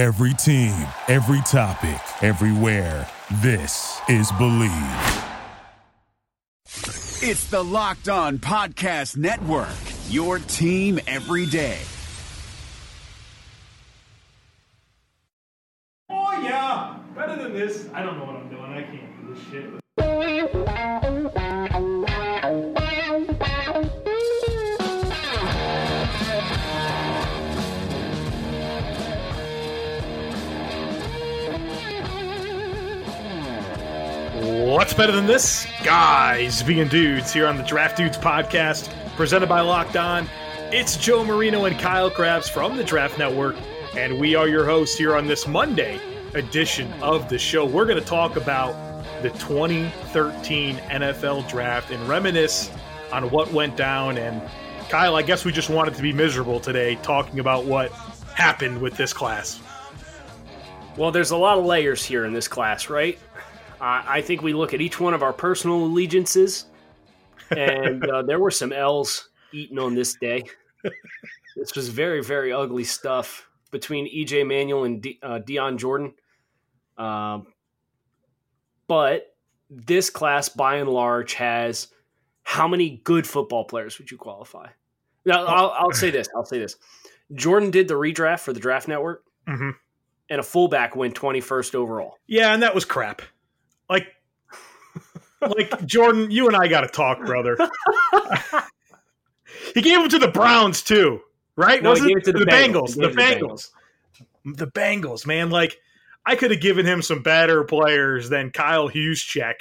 Every team, every topic, everywhere. This is Bleav. It's the Locked On Podcast Network, your team every day. Oh, yeah. Better than this. I don't know what I'm doing. I can't do this shit. What's better than this? Guys being dudes here on the Draft Dudes podcast, presented by Locked On. It's Joe Marino and Kyle Crabbs from the Draft Network, and we are your hosts here on this Monday edition of the show. We're going to talk about the 2013 NFL Draft and reminisce on what went down. And Kyle, I guess we just wanted to be miserable today talking about what happened with this class. Well, there's a lot of layers here in this class, right? Uh, I think we look at each one of our personal allegiances, and uh, there were some L's eaten on this day. this was very, very ugly stuff between EJ Manuel and De- uh, Dion Jordan. Um, but this class, by and large, has how many good football players would you qualify? Now, I'll, I'll say this. I'll say this. Jordan did the redraft for the Draft Network, Mhm. and a fullback went 21st overall. Yeah, and that was crap. Like, like Jordan, you and I got to talk, brother. he gave him to the Browns too, right? No, Wasn't gave it to the Bengals. The it the Bengals. The Bengals, man. Like, I could have given him some better players than Kyle Juszczyk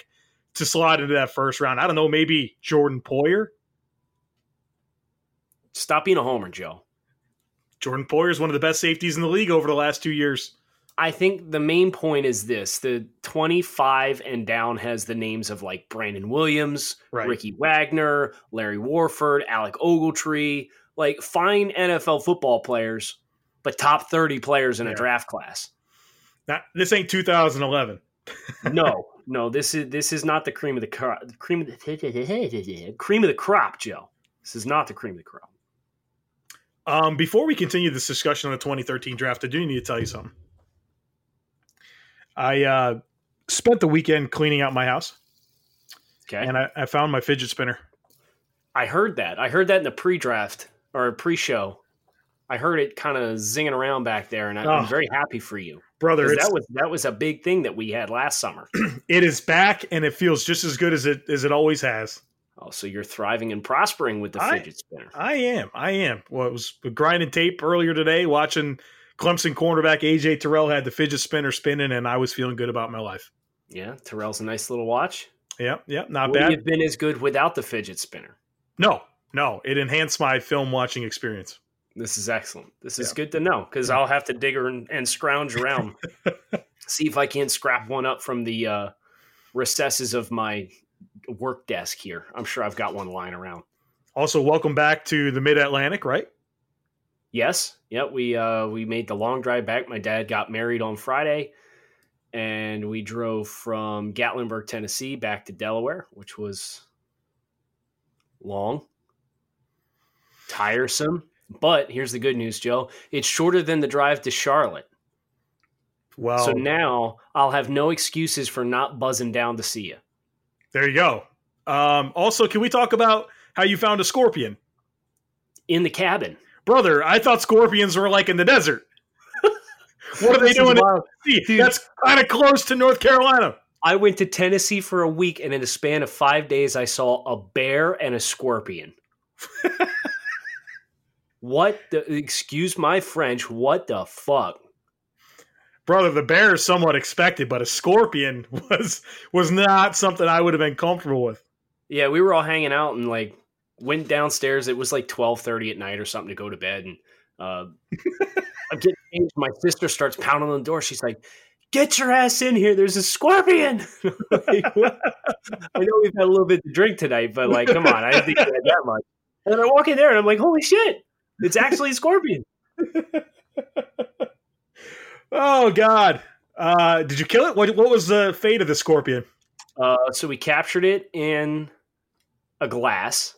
to slide into that first round. I don't know, maybe Jordan Poyer. Stop being a homer, Joe. Jordan Poyer is one of the best safeties in the league over the last two years. I think the main point is this: the 25 and down has the names of like Brandon Williams, Right. Ricky Wagner, Larry Warford, Alec Ogletree, like fine NFL football players, but top 30 players in a draft class. Not, this ain't 2011. No, no, this is this is not the cream of the crop. Cream of the cream of the crop, Joe. This is not the cream of the crop. Um, before we continue this discussion on the 2013 draft, I do need to tell you something. I uh, spent the weekend cleaning out my house, Okay, and I, I found my fidget spinner. I heard that. I heard that in the pre-draft or pre-show. I heard it kind of zinging around back there, and I, Oh. I'm very happy for you. Brother, That was that was a big thing that we had last summer. it is back, and it feels just as good as it as it always has. oh, so you're thriving and prospering with the I- fidget spinner. I am, I am. Well, it was grinding tape earlier today, watching Clemson cornerback AJ Terrell had the fidget spinner spinning, and I was feeling good about my life. Yeah, Terrell's a nice little watch. Yep, yep, not bad. Would bad. have been as good without the fidget spinner. No, no, it enhanced my film watching experience. This is excellent. This is Yeah. good to know because I'll have to dig and, and scrounge around, see if I can't scrap one up from the uh, recesses of my work desk here. I'm sure I've got one lying around. Also, welcome back to the Mid Atlantic, right? Yes, yep. We uh, we made the long drive back. My dad got married on Friday, and we drove from Gatlinburg, Tennessee, back to Delaware, which was long, tiresome. But here's the good news, Joe. It's shorter than the drive to Charlotte. Well, So now I'll have no excuses for not buzzing down to see you. there you go. Um, also, can we talk about how you found a scorpion? In the cabin. Brother, I thought scorpions were like in the desert. what are they doing? That's kind of close to North Carolina. I went to Tennessee for a week, and in the span of five days, I saw a bear and a scorpion. what the? Excuse my French. What the fuck? Brother, the bear is somewhat expected, but a scorpion was was not something I would have been comfortable with. Yeah, we were all hanging out and like went downstairs. It was like twelve thirty at night or something to go to bed, and uh, I'm getting changed. My sister starts pounding on the door. She's like, "Get your ass in here! There's a scorpion!" Like. I know we've had a little bit to drink tonight, but like, come on, I didn't think we had that much. And I walk in there and I'm like, "Holy shit! It's actually a scorpion!" Oh God! Uh, did you kill it? What what was the fate of the scorpion? Uh, so we captured it in a glass,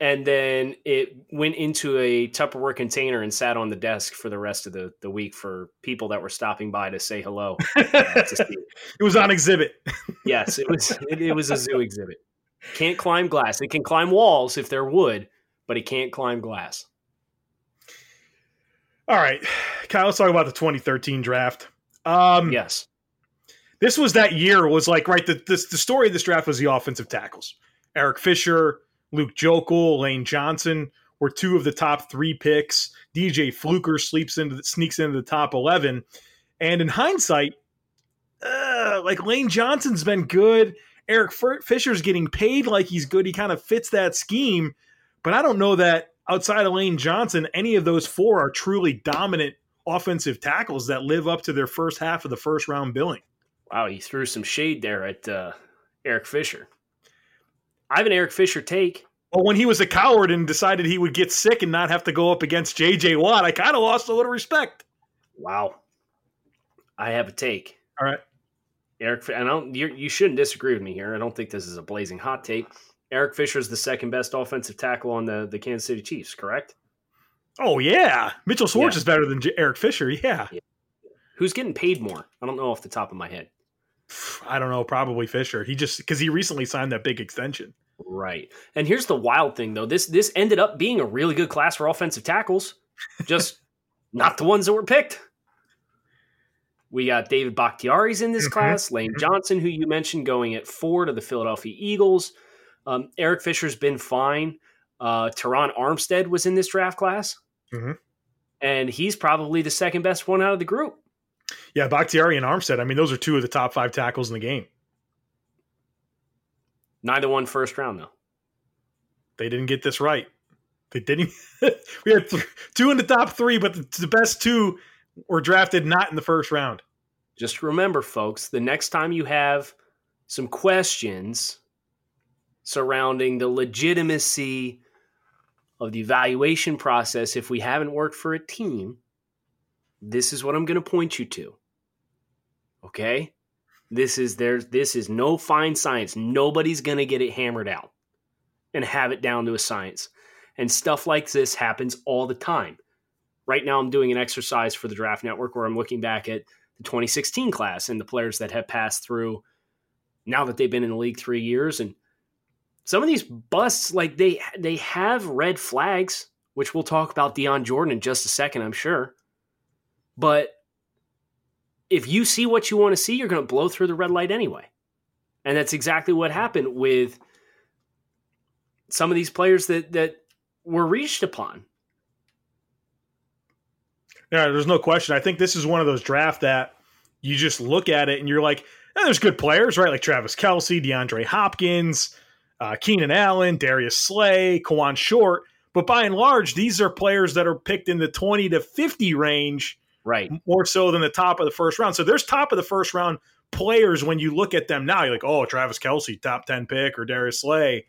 and then it went into a Tupperware container and sat on the desk for the rest of the, the week for people that were stopping by to say hello. Uh, to it. Was on exhibit. Yes, it was it, it was a zoo exhibit. Can't climb glass. It can climb walls if they're wood, but it can't climb glass. All right, Kyle, let's talk about the 2013 draft. Um, Yes. this was that year was like right the, the the story of this draft was the offensive tackles eric fisher Luke Joeckel lane johnson were two of the top three picks. Dj fluker sleeps into the, sneaks into the top 11 and in hindsight uh, like lane johnson's been good. Eric fisher's getting paid like he's good. He kind of fits that scheme. But i don't know that outside of lane johnson any of those four are truly dominant offensive tackles that live up to their first half of the first round billing. Wow, he threw some shade there at uh, Eric Fisher. I have an Eric Fisher take. Well, when he was a coward and decided he would get sick and not have to go up against J.J. Watt, I kind of lost a little respect. Wow. I have a take. All right. Eric, and I don't, you you shouldn't disagree with me here. I don't think this is a blazing hot take. Eric Fisher is the second best offensive tackle on the, the Kansas City Chiefs, correct? Oh, yeah. Mitchell Schwartz Yeah. is better than J- Eric Fisher. Yeah. Who's getting paid more? I don't know off the top of my head. I don't know. Probably Fisher. He just, because he recently signed that big extension. Right. And here's the wild thing though. This this ended up being a really good class for offensive tackles. Just not the ones that were picked. We got David Bakhtiari's in this Mhm. class, Lane Johnson, who you mentioned going at four to the Philadelphia Eagles. Um, Eric Fisher's been fine. Uh, Terron Armstead was in this draft class. Mhm. And he's probably the second best one out of the group. Yeah. Bakhtiari and Armstead. I mean, those are two of the top five tackles in the game. Neither one first round, though. They didn't get this right. They didn't. we had th- two in the top three, but the, the best two were drafted not in the first round. just remember, folks, the next time you have some questions surrounding the legitimacy of the evaluation process, if we haven't worked for a team, this is what I'm going to point you to. Okay? This is there's this is no fine science. Nobody's going to get it hammered out and have it down to a science. And stuff like this happens all the time. Right now I'm doing an exercise for the Draft Network where I'm looking back at the 2016 class and the players that have passed through now that they've been in the league three years and some of these busts like they they have red flags which we'll talk about Dion Jordan in just a second I'm sure but if you see what you want to see you're going to blow through the red light anyway and that's exactly what happened with some of these players that that were reached upon Yeah, there's no question. I think this is one of those draft that you just look at it and you're like, eh, there's good players, right? Like Travis Kelce, DeAndre Hopkins, uh, Keenan Allen, Darius Slay, Kawann Short. But by and large, these are players that are picked in the 20 to 50 range right more so than the top of the first round. So there's top of the first round players when you look at them now. You're like, oh, Travis Kelce, top 10 pick, or Darius Slay.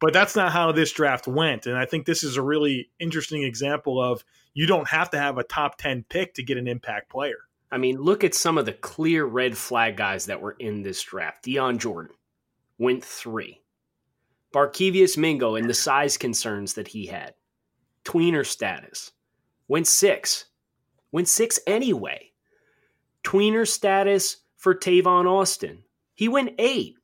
But that's not how this draft went. And I think this is a really interesting example of you don't have to have a top 10 pick to get an impact player. I mean, look at some of the clear red flag guys that were in this draft. Dion Jordan went three. Barkevious Mingo and the size concerns that he had. Tweener status. Went six. Went six anyway. Tweener status for Tavon Austin. He went eight.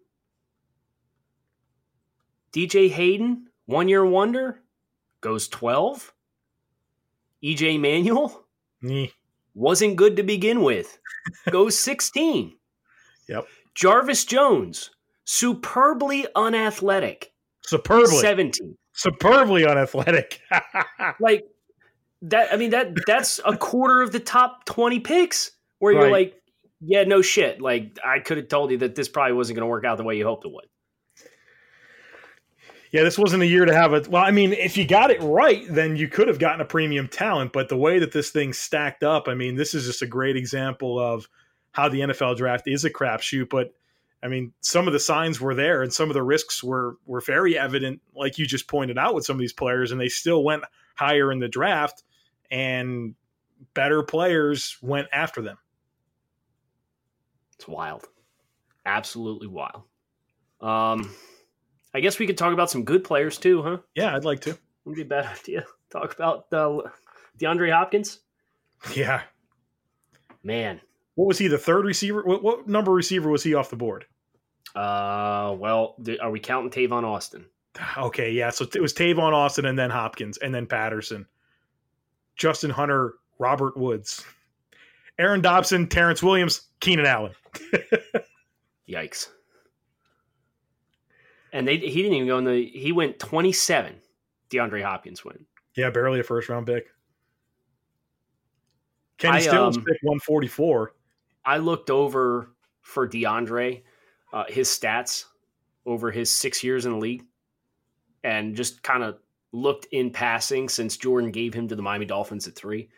DJ Hayden, one year wonder, goes 12. EJ Manuel, Eh, wasn't good to begin with. Goes 16. Yep. Jarvis Jones, superbly unathletic. Superbly. 17. Superbly unathletic. Like that I mean that that's a quarter of the top 20 picks where you're Right. like yeah, no shit. Like I could have told you that this probably wasn't going to work out the way you hoped it would. Yeah, this wasn't a year to have it. Well, I mean, if you got it right, then you could have gotten a premium talent. But the way that this thing stacked up, I mean, this is just a great example of how the NFL draft is a crapshoot. But I mean, some of the signs were there, and some of the risks were were very evident, like you just pointed out with some of these players, and they still went higher in the draft, and better players went after them. It's wild. Absolutely wild. Um I guess we could talk about some good players too, huh? Yeah, I'd like to. Would be a bad idea. Talk about uh, DeAndre Hopkins. Yeah. Man, What was he? The third receiver? What, what number receiver was he off the board? uh, well, th- are we counting Tavon Austin? Okay, yeah. So it was Tavon Austin and then Hopkins and then Patterson, Justin Hunter, Robert Woods, Aaron Dobson, Terrence Williams, Keenan Allen. Yikes! And they he didn't even go in the. He went twenty seven. DeAndre Hopkins went. Yeah, barely a first round pick. Kenny I, Stills um, picked 144. I looked over for DeAndre, uh, his stats over his six years in the league, and just kind of looked in passing since Jordan gave him to the Miami Dolphins at three.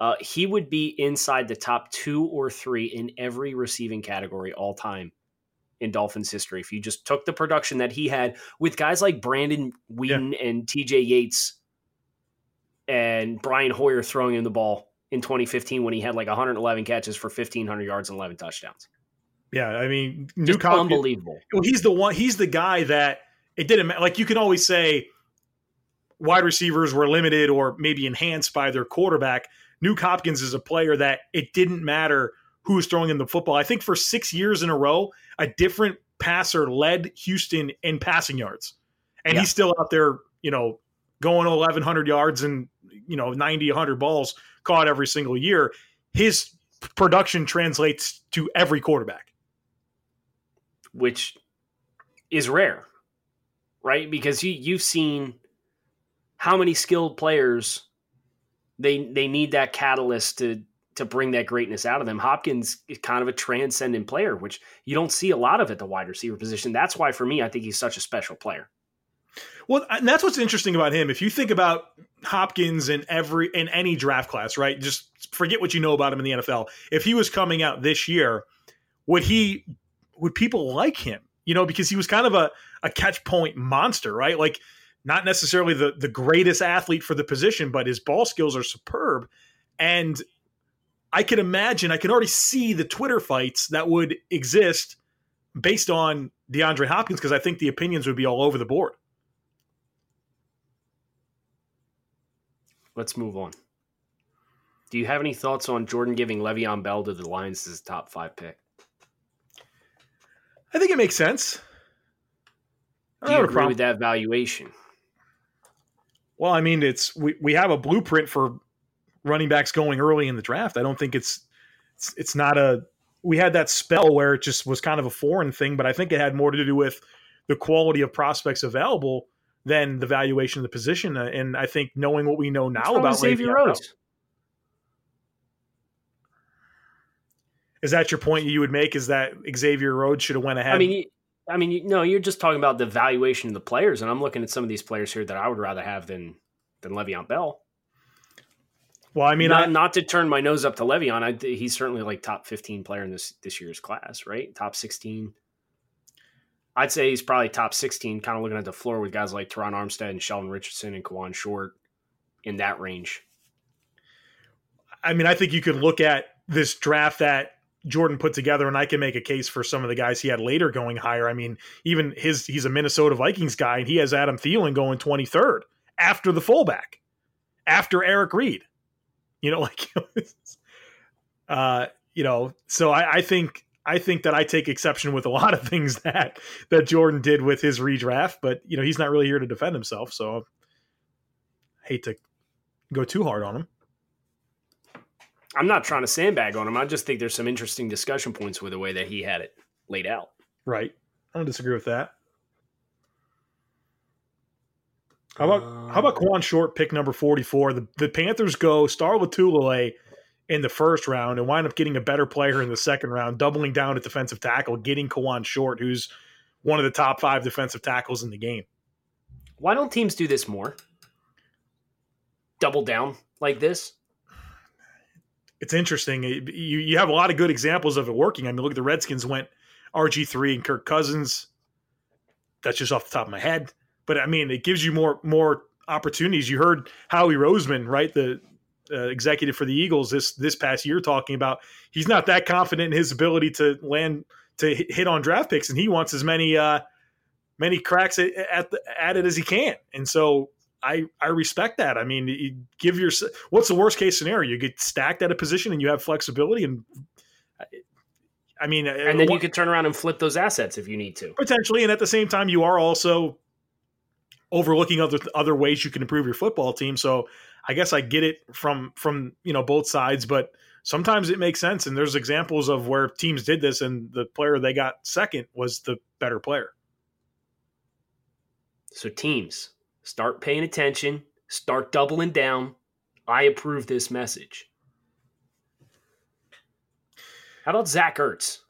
Uh, he would be inside the top two or three in every receiving category all time in Dolphins history. If you just took the production that he had with guys like Brandon Weeden and TJ Yates and Brian Hoyer throwing him the ball in 2015 when he had like 111 catches for 1,500 yards and 11 touchdowns. Yeah, I mean, New Just Hopkins- unbelievable. Well, he's the one. He's the guy that it didn't matter. Like you can always say, wide receivers were limited or maybe enhanced by their quarterback. Nuke Hopkins is a player that it didn't matter who was throwing him the football. I think for six years in a row, a different passer led Houston in passing yards, and Yeah. he's still out there, you know, going 1,100 yards and you know 90, 100 balls caught every single year. His production translates to every quarterback. which is rare, right? Because you you've seen how many skilled players they they need that catalyst to to bring that greatness out of them. Hopkins is kind of a transcendent player, which you don't see a lot of at the wide receiver position. That's why for me, I think he's such a special player. Well, and that's what's interesting about him. If you think about Hopkins in every in any draft class, right? Just forget what you know about him in the NFL. If he was coming out this year, would he would people like him? You know, because he was kind of a, a catch point monster, right? Like not necessarily the the greatest athlete for the position, but his ball skills are superb. And I can imagine, I can already see the Twitter fights that would exist based on DeAndre Hopkins, because I think the opinions would be all over the board. Let's move on. Do you have any thoughts on Jordan giving Le'Veon Bell to the Lions as a top five pick? I think it makes sense. I Do you agree with that valuation? Well, I mean, it's we, we have a blueprint for running backs going early in the draft. I don't think it's it's, it's not a we had that spell where it just was kind of a foreign thing, but I think it had more to do with the quality of prospects available than the valuation of the position. Uh, And I think knowing what we know now about Xavier Rhodes. is that your point you would make? Is that Xavier Rhodes should have went ahead? I mean, I mean, you- no, you're just talking about the valuation of the players, and I'm looking at some of these players here that I would rather have than than Le'Veon Bell. well, I mean, not, I, not to turn my nose up to Le'Veon, I, he's certainly like top 15 player in this this year's class, right? Top 16. I'd say he's probably top 16, kind of looking at the floor with guys like Terron Armstead and Sheldon Richardson and Kawann Short in that range. I mean, I think you could look at this draft that Jordan put together, and I can make a case for some of the guys he had later going higher. I mean, even his he's a Minnesota Vikings guy, and he has Adam Thielen going twenty third after the fullback, after Eric Reid. You know, like, uh, you know, so I, I think I think that I take exception with a lot of things that that Jordan did with his redraft, but you know, he's not really here to defend himself, so I hate to go too hard on him. I'm not trying to sandbag on him. I just think there's some interesting discussion points with the way that he had it laid out. Right. I don't disagree with that. How about how about uh, Quan Short pick number forty four? The the Panthers go Star Lotulelei in the first round and wind up getting a better player in the second round, doubling down at defensive tackle, getting Kawann Short, who's one of the top five defensive tackles in the game. Why don't teams do this more? Double down like this? It's interesting. You you have a lot of good examples of it working. I mean, look at the Redskins went RG three and Kirk Cousins. That's just off the top of my head. But I mean, it gives you more more opportunities. You heard Howie Roseman, right, the uh, executive for the Eagles this this past year, talking about he's not that confident in his ability to land to hit on draft picks, and he wants as many uh, many cracks at, at, the, at it as he can. And so I I respect that. I mean, you give your what's the worst case scenario? You get stacked at a position and you have flexibility, and I mean, uh, and then you could turn around and flip those assets if you need to potentially. And at the same time, you are also overlooking other other ways you can improve your football team. So I guess I get it from from you know both sides, but sometimes it makes sense. And there's examples of where teams did this, and the player they got second was the better player. So teams start paying attention, start doubling down. I approve this message. How about Zach Ertz?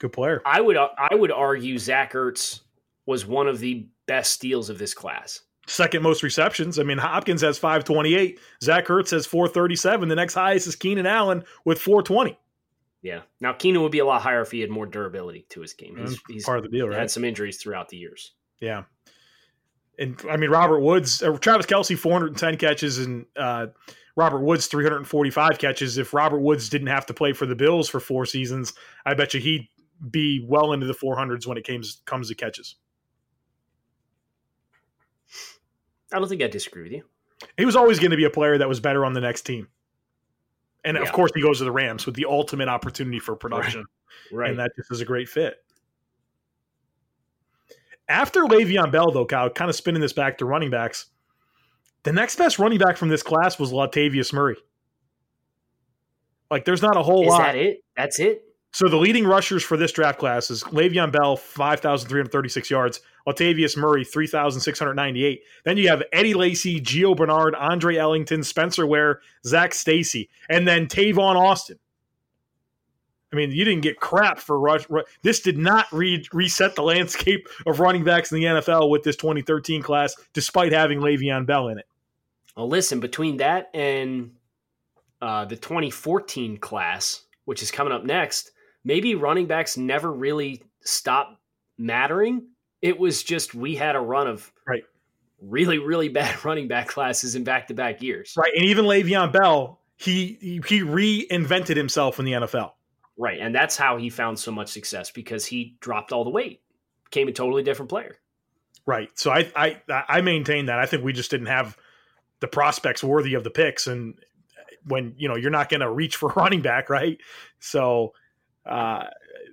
Good player. I would I would argue Zach Ertz was one of the best steals of this class. Second most receptions. I mean, Hopkins has 528. Zach Ertz has 437. The next highest is Keenan Allen with 420. Yeah. Now Keenan would be a lot higher if he had more durability to his game. He's, mm-hmm. he's part of the deal, right? Had some injuries throughout the years. Yeah and I mean Robert Woods, uh, Travis Kelce, 410 catches, and uh, Robert Woods 345 catches. If Robert Woods didn't have to play for the Bills for four seasons, I bet you he'd be well into the 400s when it comes comes to catches. I don't think I disagree with you. He was always going to be a player that was better on the next team. And yeah. of course, he goes to the Rams with the ultimate opportunity for production. Right. right. And that just is a great fit. After Le'Veon Bell, though, Kyle, kind of spinning this back to running backs, the next best running back from this class was Latavius Murray. Like, there's not a whole is lot. Is that it? That's it? So the leading rushers for this draft class is Le'Veon Bell, 5,336 yards. Latavius Murray, 3,698. Then you have Eddie Lacy, Gio Bernard, Andre Ellington, Spencer Ware, Zac Stacy, and then Tavon Austin. I mean, you didn't get crap for rush. This did not re- reset the landscape of running backs in the NFL with this 2013 class, despite having Le'Veon Bell in it. Well, listen, between that and uh, the 2014 class, which is coming up next, maybe running backs never really stopped mattering. It was just we had a run of right, really, really bad running back classes in back to back years. Right, and even Le'Veon Bell, he he reinvented himself in the NFL. Right. And that's how he found so much success because he dropped all the weight, became a totally different player. Right. So I I I maintain that. I think we just didn't have the prospects worthy of the picks and when, you know, you're not going to reach for running back, right? So uh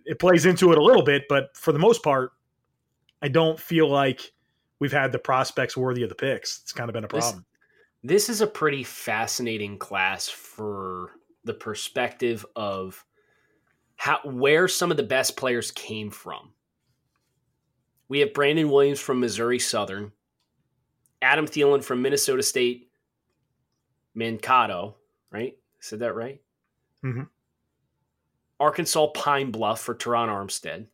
it plays into it a little bit, but for the most part, I don't feel like we've had the prospects worthy of the picks. It's kind of been a problem. This, this is a pretty fascinating class for the perspective of how where some of the best players came from. We have Brandon Williams from Missouri Southern, Adam Thielen from Minnesota State Mankato, right? Said that right? Mm-hmm. Arkansas Pine Bluff for Terron Armstead.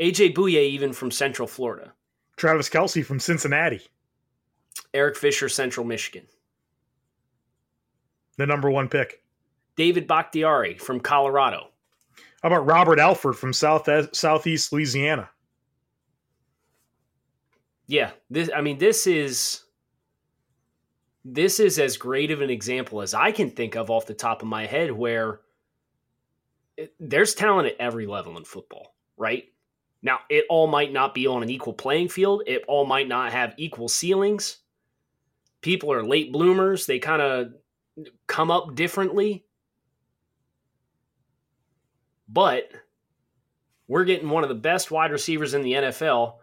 AJ Bouye even from Central Florida. Travis Kelce from Cincinnati. Eric Fisher, Central Michigan. The number one pick. David Bakhtiari from Colorado. How about Robert Alford from South Southeast Louisiana? Yeah, this I mean this is this is as great of an example as I can think of off the top of my head where it, there's talent at every level in football, right? Now, it all might not be on an equal playing field. It all might not have equal ceilings. People are late bloomers. They kind of come up differently. But we're getting one of the best wide receivers in the NFL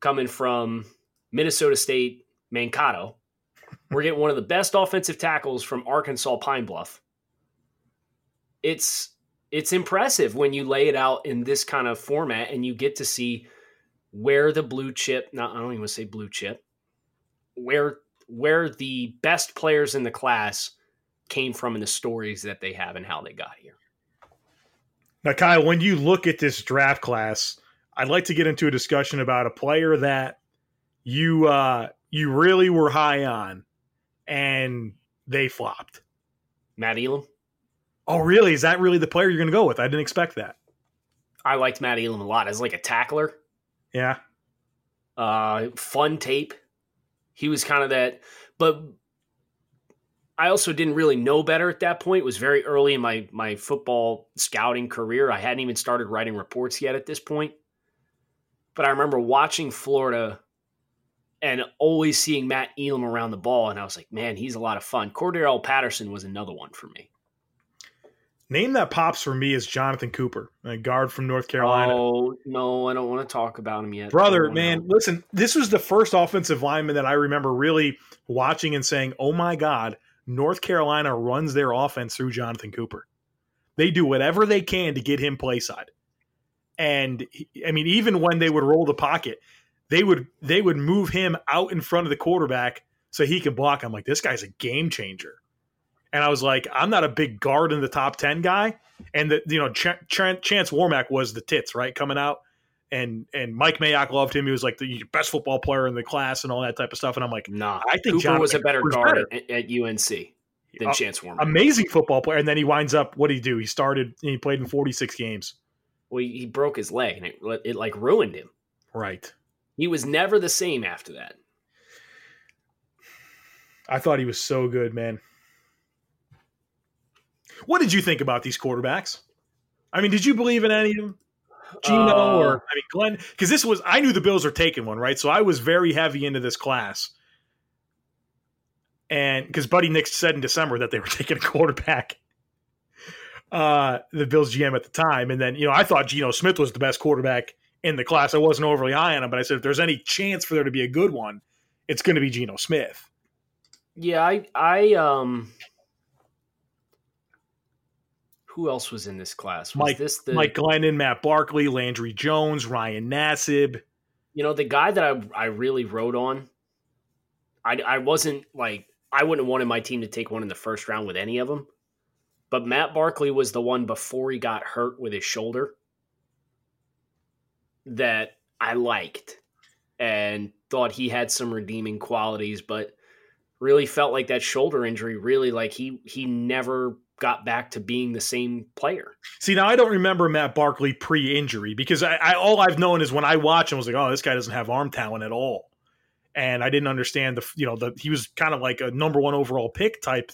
coming from Minnesota State Mankato. We're getting one of the best offensive tackles from Arkansas Pine Bluff. It's it's impressive when you lay it out in this kind of format and you get to see where the blue chip, not I don't even want to say blue chip, where where the best players in the class came from and the stories that they have and how they got here. Now, Kyle, when you look at this draft class, I'd like to get into a discussion about a player that you uh, you really were high on, and they flopped. Matt Elam. Oh, really? Is that really the player you're going to go with? I didn't expect that. I liked Matt Elam a lot as like a tackler. Yeah. Uh, fun tape. He was kind of that, but I also didn't really know better at that point. It was very early in my my football scouting career. I hadn't even started writing reports yet at this point. but I remember watching Florida and always seeing Matt Elam around the ball, and I was like, man, he's a lot of fun. Cordarrelle Patterson was another one for me. Name that pops for me is Jonathan Cooper, a guard from North Carolina. Oh no, I don't want to talk about him yet. Brother, man, no. listen, this was the first offensive lineman that I remember really watching and saying, "Oh my God, North Carolina runs their offense through Jonathan Cooper. They do whatever they can to get him play side." And I mean, even when they would roll the pocket, they would they would move him out in front of the quarterback so he could block. I'm like, this guy's a game changer. And I was like, I'm not a big guard in the top ten guy, and the you know Ch- Ch- Chance Warmack was the tits right coming out and and Mike Mayock loved him. He was like the best football player in the class and all that type of stuff. And I'm like, nah, I think Cooper was a better Cooper's guard better. at, at UNC than Uh, Chance Warmack. amazing football player. And then he winds up, what did he do? He started, he played in 46 games. Well, he, he broke his leg, and it, it like ruined him. Right. He was never the same after that. I thought he was so good, man. What did you think about these quarterbacks? I mean, did you believe in any of them? Geno Uh, or I mean Glenn? Because this was I knew the Bills were taking one, right? So I was very heavy into this class. And because Buddy Nix said in December that they were taking a quarterback, uh, the Bills GM at the time, and then you know I thought Geno Smith was the best quarterback in the class. I wasn't overly high on him, but I said if there's any chance for there to be a good one, it's going to be Geno Smith. Yeah, I, I, um, who else was in this class? Was Mike- this the Mike Glennon, Matt Barkley, Landry Jones, Ryan Nassib. you know the guy that I I really wrote on? I I wasn't like I wouldn't have wanted my team to take one in the first round with any of them, but Matt Barkley was the one before he got hurt with his shoulder that I liked and thought he had some redeeming qualities, but really felt like that shoulder injury really like he he never got back to being the same player. See, now I don't remember Matt Barkley pre-injury because I, I all I've known is when I watch him I was like, oh, this guy doesn't have arm talent at all, and I didn't understand the you know the he was kind of like a number one overall pick type.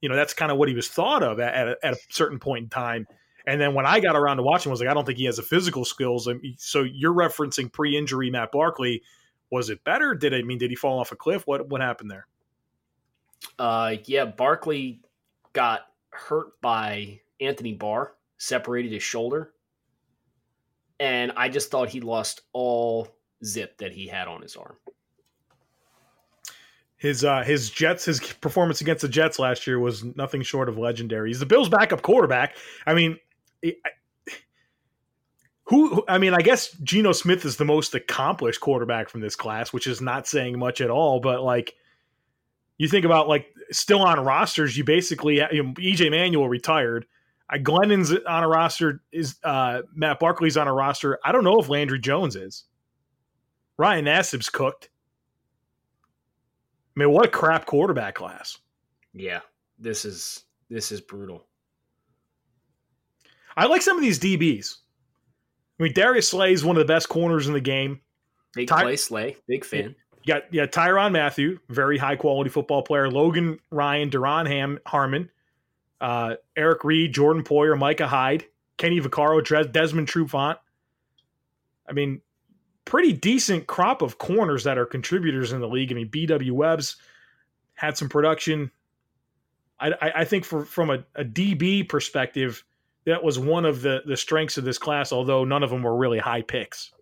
You know, that's kind of what he was thought of at, at, a, at a certain point in time. And then when I got around to watching, I was like, I don't think he has the physical skills. So you're referencing pre-injury Matt Barkley. Was it better? Did I mean did he fall off a cliff? What what happened there? Uh, yeah, Barkley got hurt by Anthony Barr, separated his shoulder, and I just thought he lost all zip that he had on his arm. His uh, his Jets his performance against the Jets last year was nothing short of legendary. He's the Bills' backup quarterback. I mean, I- who who- I mean, I guess Geno Smith is the most accomplished quarterback from this class, which is not saying much at all. But like, you think about like still on rosters, you basically you know, EJ Manuel retired. Uh, Glennon's on a roster. Is uh, Matt Barkley's on a roster? I don't know if Landry Jones is. Ryan Nassib's cooked. I mean, what a crap quarterback class. Yeah, this is this is brutal. I like some of these DBs. I mean, Darius Slay is one of the best corners in the game. Big Ty- play, Slay, big fan. You got yeah, Tyrann Mathieu, very high quality football player. Logan Ryan, Duron Ham, Harmon, uh, Eric Reid, Jordan Poyer, Micah Hyde, Kenny Vaccaro, Dres- Desmond Trufant. I mean, pretty decent crop of corners that are contributors in the league. I mean, BW Webb's had some production. I, I, I think for from a, a DB perspective, that was one of the the strengths of this class. Although none of them were really high picks.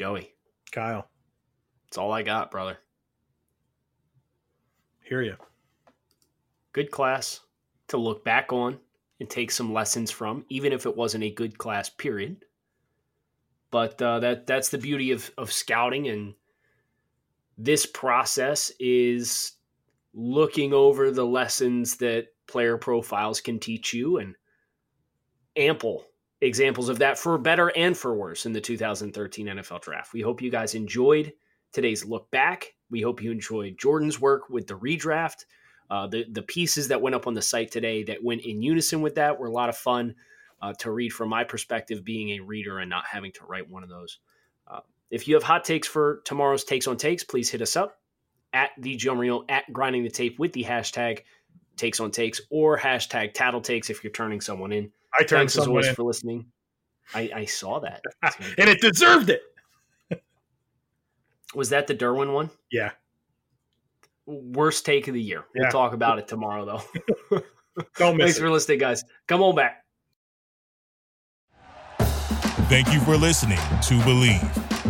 Joey, Kyle, that's all I got, brother. hear you. Good class to look back on and take some lessons from, even if it wasn't a good class. Period. But uh, that that's the beauty of of scouting, and this process is looking over the lessons that player profiles can teach you, and ample examples of that for better and for worse in the 2013 NFL Draft. We hope you guys enjoyed today's look back. We hope you enjoyed Jordan's work with the redraft. Uh, the the pieces that went up on the site today that went in unison with that were a lot of fun uh, to read from my perspective, being a reader and not having to write one of those. Uh, if you have hot takes for tomorrow's takes on takes, please hit us up at the Joe Marino at grinding the tape with the hashtag takes on takes or hashtag tattle takes if you're turning someone in. I turned Thanks as someone always in. for listening. I, I saw that. and it deserved it. Was that the Derwin one? Yeah. Worst take of the year. We'll talk about it tomorrow, though. Don't miss Thanks it. for listening, guys. Come on back. Thank you for listening to Bleav.